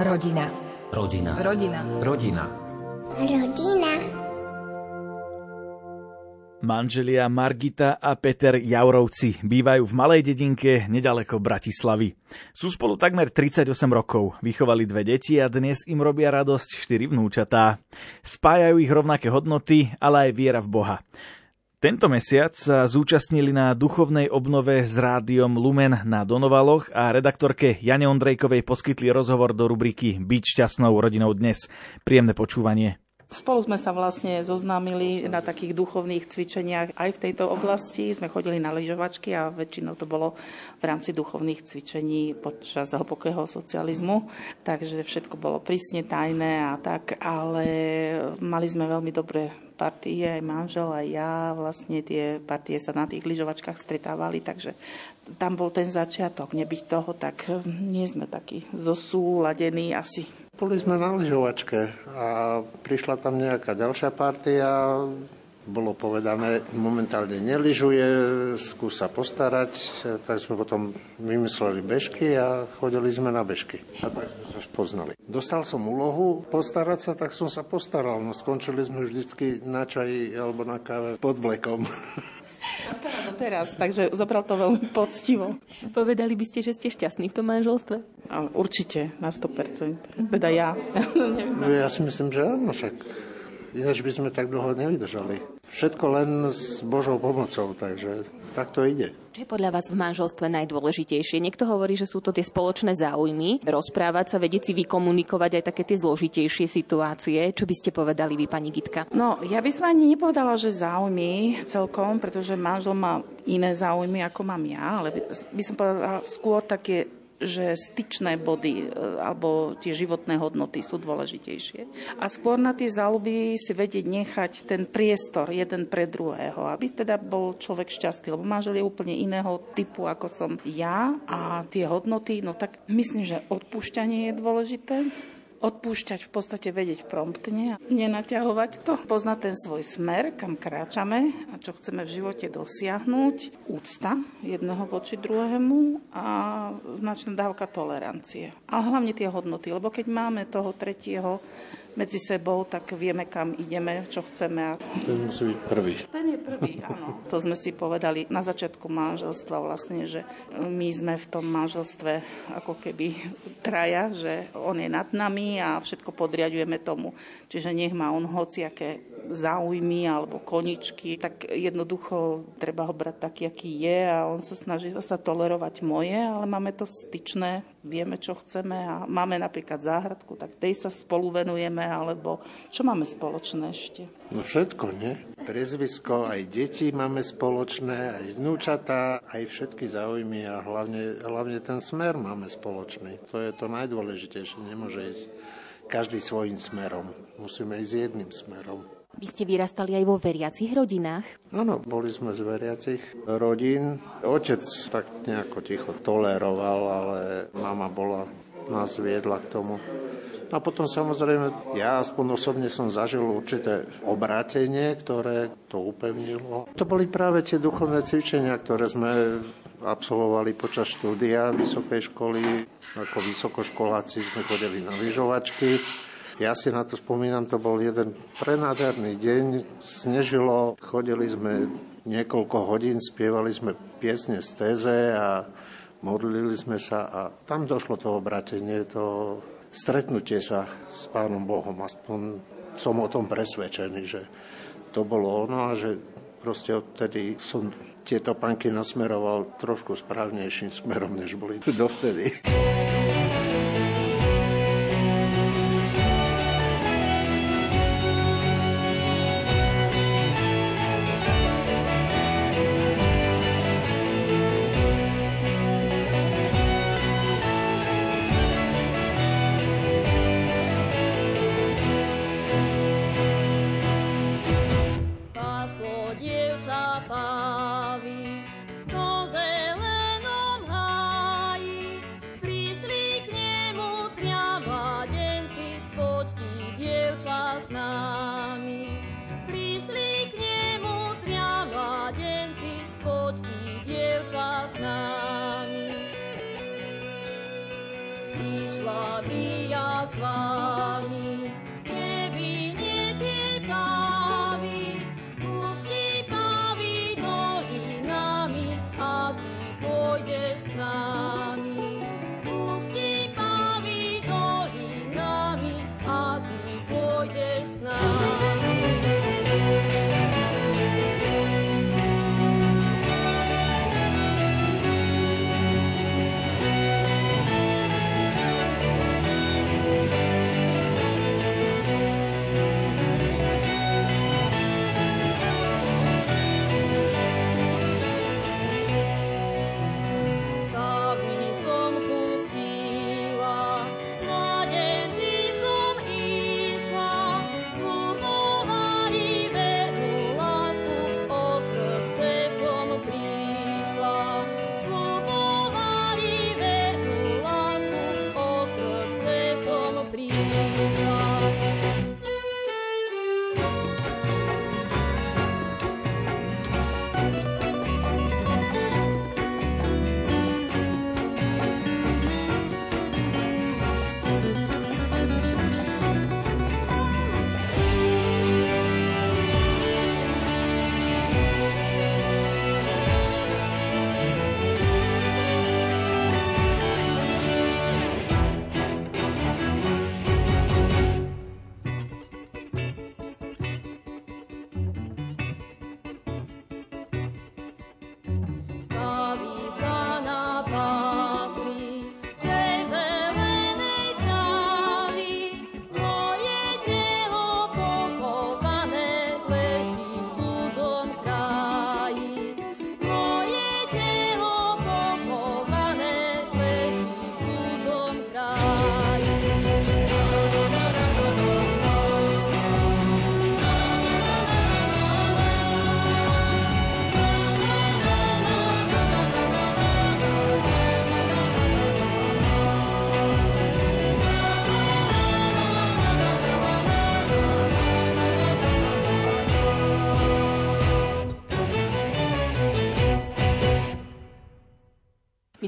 Rodina. Rodina. Rodina. Rodina. Rodina. Manželia Margita a Peter Jaurovci bývajú v malej dedinke nedaleko Bratislavy. Sú spolu takmer 38 rokov, vychovali dve deti a dnes im robia radosť štyri vnúčatá. Spájajú ich rovnaké hodnoty, ale aj viera v Boha. Tento mesiac sa zúčastnili na duchovnej obnove s rádiom Lumen na Donovaloch a redaktorke Jane Ondrejkovej poskytli rozhovor do rubriky Byť šťastnou rodinou dnes. Príjemné počúvanie. Spolu sme sa vlastne zoznámili na takých duchovných cvičeniach aj v tejto oblasti. Sme chodili na lyžovačky a väčšinou to bolo v rámci duchovných cvičení počas hlbokého socializmu. Takže všetko bolo prísne tajné a tak, ale mali sme veľmi dobré partie, aj manžel, aj ja. Vlastne tie partie sa na tých lyžovačkách stretávali, takže tam bol ten začiatok. Nebyť toho, tak nie sme takí zosúladení asi. Boli sme na lyžovačke a prišla tam nejaká ďalšia partia, bolo povedané, momentálne neližuje, skúsa postarať, tak sme potom vymysleli bežky a chodili sme na bežky. A tak sme sa spoznali. Dostal som úlohu postarať sa, tak som sa postaral. No skončili sme vždycky na čaji alebo na káve pod vlekom. Zastáva teraz, takže zobral to veľmi poctivo. Povedali by ste, že ste šťastní v tom manželstve? Určite, na 100%. Teda ja. no, ja si myslím, že áno, však ináč by sme tak dlho nevydržali. Všetko len s Božou pomocou, takže tak to ide. Čo je podľa vás v manželstve najdôležitejšie? Niekto hovorí, že sú to tie spoločné záujmy, rozprávať sa, vedieť si vykomunikovať aj také tie zložitejšie situácie. Čo by ste povedali vy, pani Gitka? No, ja by som ani nepovedala, že záujmy celkom, pretože manžel má iné záujmy, ako mám ja, ale by som povedala skôr také že styčné body e, alebo tie životné hodnoty sú dôležitejšie. A skôr na tie záľuby si vedieť nechať ten priestor jeden pre druhého, aby teda bol človek šťastný, lebo manžel je úplne iného typu, ako som ja a tie hodnoty, no tak myslím, že odpúšťanie je dôležité, odpúšťať, v podstate vedieť promptne, nenaťahovať to, poznať ten svoj smer, kam kráčame a čo chceme v živote dosiahnuť, úcta jedného voči druhému a značná dávka tolerancie. A hlavne tie hodnoty, lebo keď máme toho tretieho medzi sebou, tak vieme, kam ideme, čo chceme. Ten musí byť prvý. Ten je prvý, áno. To sme si povedali na začiatku manželstva vlastne, že my sme v tom manželstve ako keby traja, že on je nad nami a všetko podriadujeme tomu. Čiže nech má on hociaké záujmy alebo koničky, tak jednoducho treba ho brať taký, aký je a on sa snaží zasa tolerovať moje, ale máme to styčné, vieme, čo chceme a máme napríklad záhradku, tak tej sa spolu venujeme, alebo čo máme spoločné ešte? No všetko, nie? Prezvisko, aj deti máme spoločné, aj vnúčatá, aj všetky záujmy a hlavne, hlavne ten smer máme spoločný. To je to najdôležitejšie, nemôže ísť každý svojim smerom. Musíme ísť jedným smerom. Vy ste vyrastali aj vo veriacich rodinách? Áno, boli sme z veriacich rodín. Otec tak nejako ticho toleroval, ale mama bola, nás viedla k tomu. A potom samozrejme, ja aspoň osobne som zažil určité obrátenie, ktoré to upevnilo. To boli práve tie duchovné cvičenia, ktoré sme absolvovali počas štúdia vysokej školy. Ako vysokoškoláci sme chodili na lyžovačky ja si na to spomínam, to bol jeden prenádherný deň, snežilo, chodili sme niekoľko hodín, spievali sme piesne z téze a modlili sme sa a tam došlo to obratenie, to stretnutie sa s Pánom Bohom. Aspoň som o tom presvedčený, že to bolo ono a že proste odtedy som tieto panky nasmeroval trošku správnejším smerom, než boli dovtedy.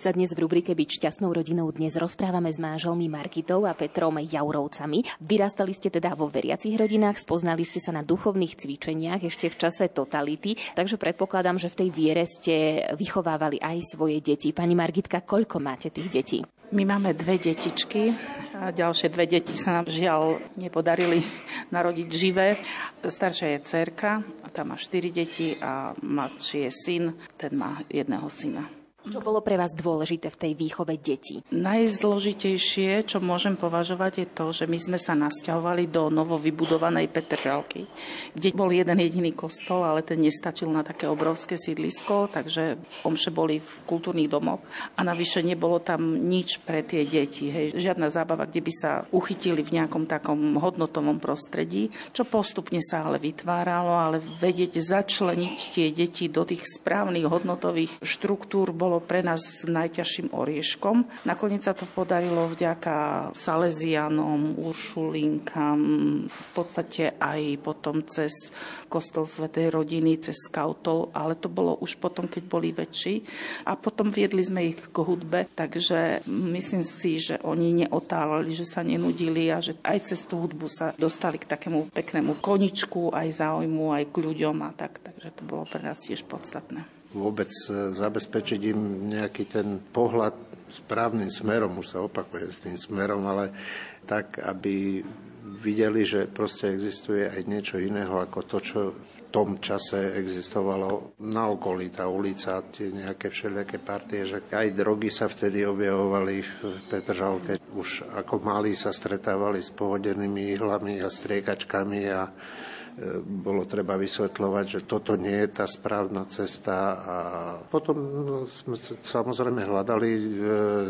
Sa dnes v rubrike Byť šťastnou rodinou dnes rozprávame s manželmi Markitou a Petrom Jaurovcami. Vyrastali ste teda vo veriacich rodinách, spoznali ste sa na duchovných cvičeniach ešte v čase totality, takže predpokladám, že v tej viere ste vychovávali aj svoje deti. Pani Margitka, koľko máte tých detí? My máme dve detičky a ďalšie dve deti sa nám žiaľ nepodarili narodiť živé. Staršia je cerka, tam má štyri deti a mladší je syn, ten má jedného syna. Čo bolo pre vás dôležité v tej výchove detí? Najzložitejšie, čo môžem považovať, je to, že my sme sa nasťahovali do novo vybudovanej Petržalky, kde bol jeden jediný kostol, ale ten nestačil na také obrovské sídlisko, takže omše boli v kultúrnych domoch a navyše nebolo tam nič pre tie deti. Hej. Žiadna zábava, kde by sa uchytili v nejakom takom hodnotovom prostredí, čo postupne sa ale vytváralo, ale vedieť začleniť tie deti do tých správnych hodnotových štruktúr bolo bolo pre nás najťažším orieškom. Nakoniec sa to podarilo vďaka Salesianom, Uršulinkám, v podstate aj potom cez kostol Svetej rodiny, cez skautov, ale to bolo už potom, keď boli väčší. A potom viedli sme ich k hudbe, takže myslím si, že oni neotálali, že sa nenudili a že aj cez tú hudbu sa dostali k takému peknému koničku, aj záujmu, aj k ľuďom a tak. Takže to bolo pre nás tiež podstatné vôbec e, zabezpečiť im nejaký ten pohľad správnym smerom, už sa opakuje s tým smerom, ale tak, aby videli, že proste existuje aj niečo iného ako to, čo v tom čase existovalo na okolí, tá ulica, tie nejaké všelijaké partie, že aj drogy sa vtedy objavovali v Petržalke. Už ako mali sa stretávali s pohodenými ihlami a striekačkami a bolo treba vysvetľovať, že toto nie je tá správna cesta a potom no, sme samozrejme hľadali e,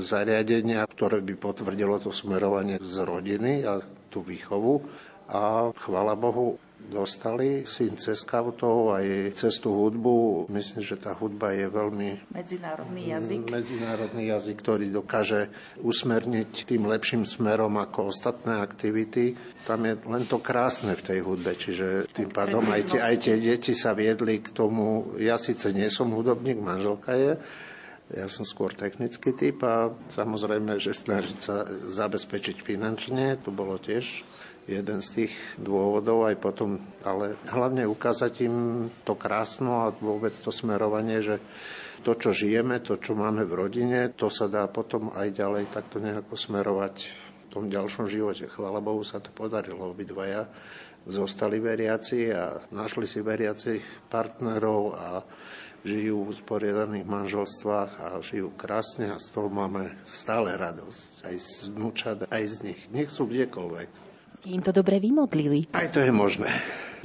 zariadenia, ktoré by potvrdilo to smerovanie z rodiny a tú výchovu. A chvala Bohu dostali syn cez skautov aj cez tú hudbu. Myslím, že tá hudba je veľmi... Medzinárodný jazyk. Medzinárodný jazyk, ktorý dokáže usmerniť tým lepším smerom ako ostatné aktivity. Tam je len to krásne v tej hudbe, čiže tým pádom aj tie, aj tie deti sa viedli k tomu. Ja síce nie som hudobník, manželka je, Ja som skôr technický typ a samozrejme, že snažiť sa zabezpečiť finančne, to bolo tiež jeden z tých dôvodov aj potom, ale hlavne ukázať im to krásno a vôbec to smerovanie, že to, čo žijeme, to, čo máme v rodine, to sa dá potom aj ďalej takto nejako smerovať v tom ďalšom živote. Chvála Bohu sa to podarilo obidvaja zostali veriaci a našli si veriacich partnerov a žijú v usporiadaných manželstvách a žijú krásne a z toho máme stále radosť. Aj z vnúčat, aj z nich. Nech sú kdekoľvek. Ste im to dobre vymodlili? Aj to je možné.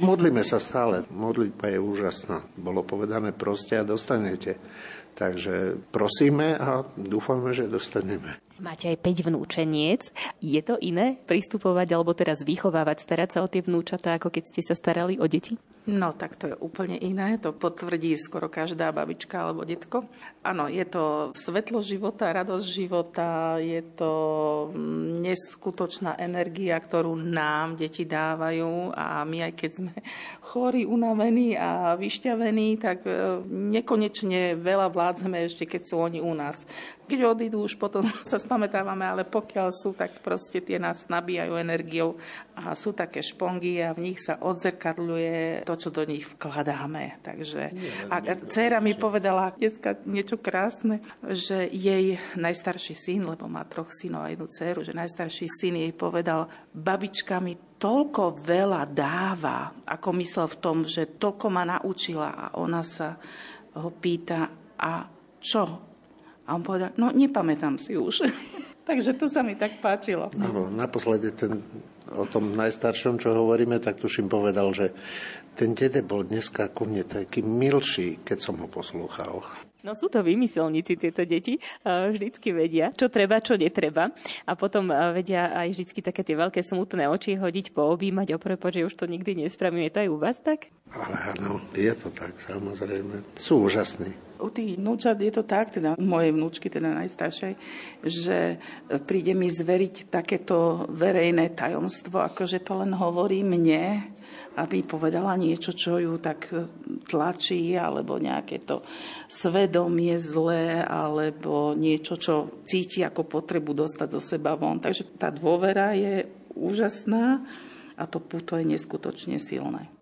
Modlíme sa stále. Modlitba je úžasná. Bolo povedané proste a dostanete. Takže prosíme a dúfame, že dostaneme. Máte aj 5 vnúčeniec. Je to iné pristupovať alebo teraz vychovávať, starať sa o tie vnúčatá, ako keď ste sa starali o deti? No, tak to je úplne iné. To potvrdí skoro každá babička alebo detko. Áno, je to svetlo života, radosť života, je to mm, neskutočná energia, ktorú nám deti dávajú a my aj keď sme chorí, unavení a vyšťavení, tak e, nekonečne veľa vládzeme ešte, keď sú oni u nás. Keď odídu, už potom sa spamätávame, ale pokiaľ sú, tak proste tie nás nabíjajú energiou a sú také špongy a v nich sa odzrkadľuje to, čo do nich vkladáme. Takže a dcera mi povedala dneska niečo krásne, že jej najstarší syn, lebo má troch synov a jednu dceru, že najstarší syn jej povedal, babička mi toľko veľa dáva, ako myslel v tom, že toľko ma naučila a ona sa ho pýta, a čo a on povedal, no nepamätám si už. Takže to sa mi tak páčilo. Áno, naposledy ten, o tom najstaršom, čo hovoríme, tak tuším povedal, že ten dede bol dneska ku mne taký milší, keď som ho poslúchal. No sú to vymyselníci tieto deti, vždycky vedia, čo treba, čo netreba. A potom vedia aj vždycky také tie veľké smutné oči hodiť, poobímať, oprepoť, že už to nikdy nespravím. Je to aj u vás tak? Ale áno, je to tak, samozrejme. Sú úžasní. U tých vnúčat je to tak, teda mojej vnúčky, teda najstaršej, že príde mi zveriť takéto verejné tajomstvo, akože to len hovorí mne, aby povedala niečo, čo ju tak tlačí, alebo nejaké to svedomie zlé, alebo niečo, čo cíti ako potrebu dostať zo seba von. Takže tá dôvera je úžasná a to puto je neskutočne silné.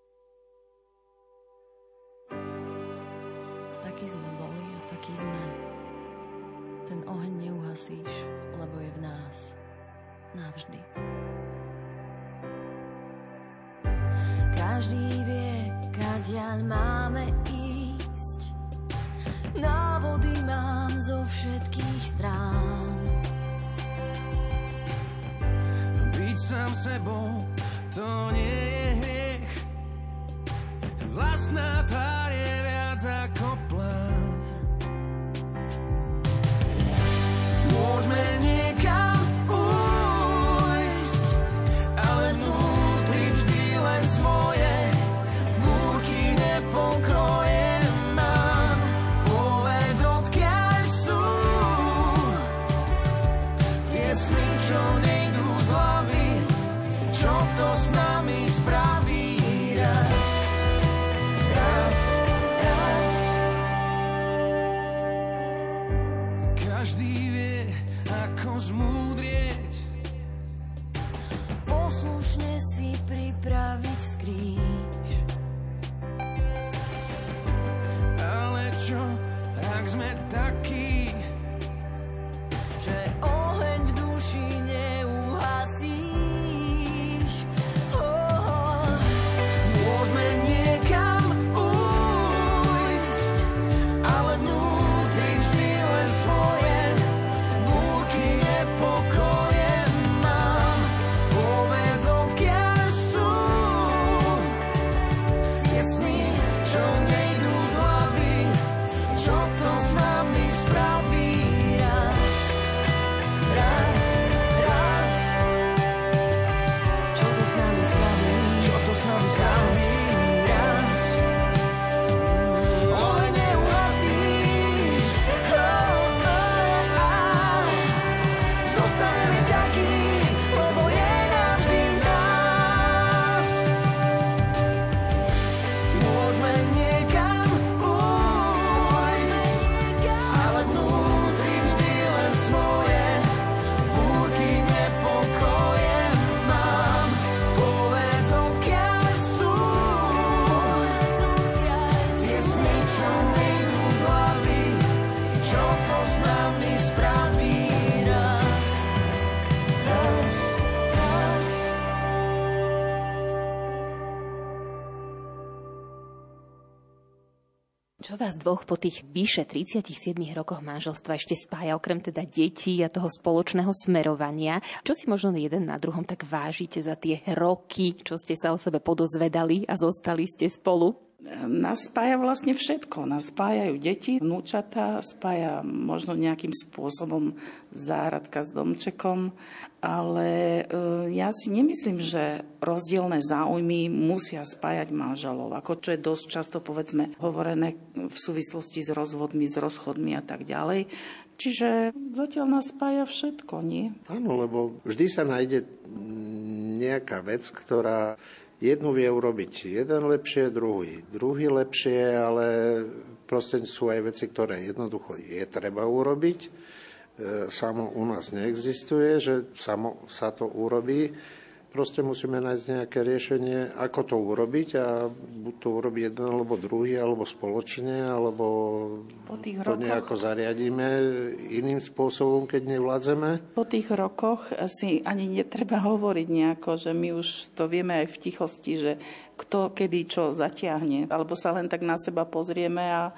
Každý vie, kadiaľ máme ísť. Návody mám zo všetkých strán. Byť sám sebou, to nie je hriech. Vlastná tvár Čo vás dvoch po tých vyše 37 rokoch manželstva ešte spája, okrem teda detí a toho spoločného smerovania? Čo si možno jeden na druhom tak vážite za tie roky, čo ste sa o sebe podozvedali a zostali ste spolu? Nás spája vlastne všetko. Nás spájajú deti, vnúčata, spája možno nejakým spôsobom záhradka s domčekom, ale e, ja si nemyslím, že rozdielne záujmy musia spájať manželov, ako čo je dosť často povedzme hovorené v súvislosti s rozvodmi, s rozchodmi a tak ďalej. Čiže zatiaľ nás spája všetko, nie? Áno, lebo vždy sa nájde nejaká vec, ktorá Jednu vie urobiť jeden lepšie, druhý, druhý lepšie, ale proste sú aj veci, ktoré jednoducho je treba urobiť. E, samo u nás neexistuje, že samo sa to urobí. Proste musíme nájsť nejaké riešenie, ako to urobiť a buď to urobí jeden alebo druhý, alebo spoločne, alebo po tých to rokoch, nejako zariadíme iným spôsobom, keď nevládzeme. Po tých rokoch si ani netreba hovoriť nejako, že my už to vieme aj v tichosti, že kto kedy čo zatiahne, alebo sa len tak na seba pozrieme a,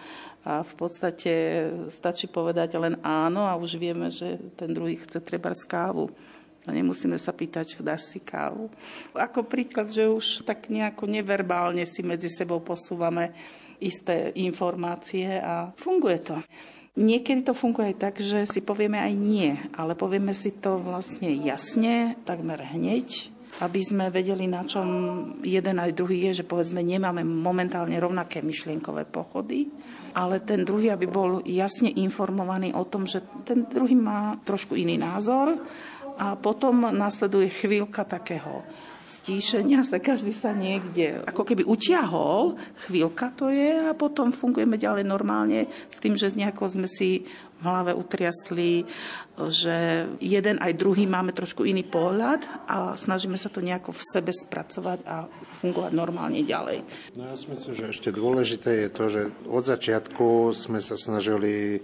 a v podstate stačí povedať len áno a už vieme, že ten druhý chce treba kávu. A nemusíme sa pýtať, dáš si kávu. Ako príklad, že už tak nejako neverbálne si medzi sebou posúvame isté informácie a funguje to. Niekedy to funguje aj tak, že si povieme aj nie, ale povieme si to vlastne jasne, takmer hneď, aby sme vedeli, na čom jeden aj druhý je, že povedzme nemáme momentálne rovnaké myšlienkové pochody, ale ten druhý, aby bol jasne informovaný o tom, že ten druhý má trošku iný názor a potom nasleduje chvíľka takého stíšenia sa, každý sa niekde ako keby utiahol, chvíľka to je a potom fungujeme ďalej normálne s tým, že nejako sme si hlave utriasli, že jeden aj druhý máme trošku iný pohľad a snažíme sa to nejako v sebe spracovať a fungovať normálne ďalej. No ja si myslím, že ešte dôležité je to, že od začiatku sme sa snažili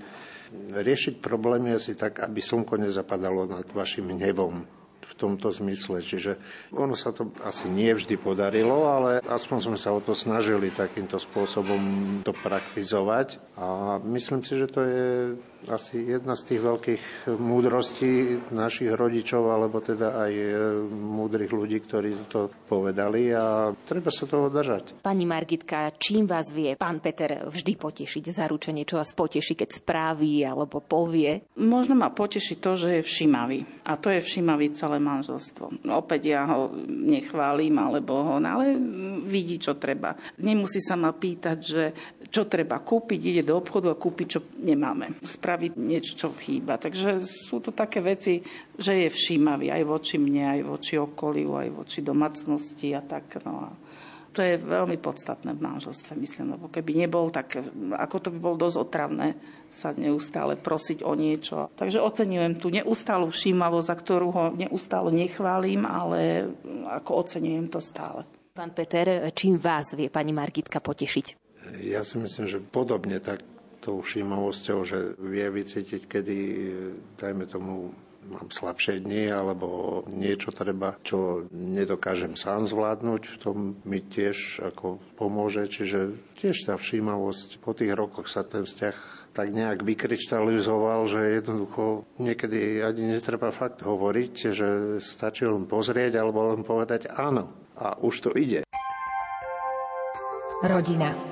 riešiť problémy asi tak, aby slnko nezapadalo nad vašim hnevom v tomto zmysle. Čiže ono sa to asi nie vždy podarilo, ale aspoň sme sa o to snažili takýmto spôsobom to praktizovať. A myslím si, že to je asi jedna z tých veľkých múdrostí našich rodičov, alebo teda aj e, múdrych ľudí, ktorí to povedali a treba sa toho držať. Pani Margitka, čím vás vie pán Peter vždy potešiť, zaručenie, čo vás poteší, keď správí alebo povie? Možno ma poteší to, že je všimavý. A to je všimavý celé manželstvo. Opäť ja ho nechválim, alebo ho, no, ale vidí, čo treba. Nemusí sa ma pýtať, že čo treba kúpiť, ide do obchodu a kúpiť, čo nemáme. Spraviť niečo, čo chýba. Takže sú to také veci, že je všímavý aj voči mne, aj voči okoliu, aj voči domácnosti a tak. No a to je veľmi podstatné v manželstve, myslím, lebo keby nebol, tak ako to by bolo dosť otravné sa neustále prosiť o niečo. Takže oceňujem tú neustálu všímavosť, za ktorú ho neustále nechválim, ale ako oceňujem to stále. Pán Peter, čím vás vie pani Margitka potešiť? Ja si myslím, že podobne tak tou všímavosťou, že vie vycítiť, kedy, dajme tomu, mám slabšie dni, alebo niečo treba, čo nedokážem sám zvládnuť, v tom mi tiež ako pomôže. Čiže tiež tá všímavosť, po tých rokoch sa ten vzťah tak nejak vykryštalizoval, že jednoducho niekedy ani netreba fakt hovoriť, že stačí len pozrieť alebo len povedať áno. A už to ide. Rodina.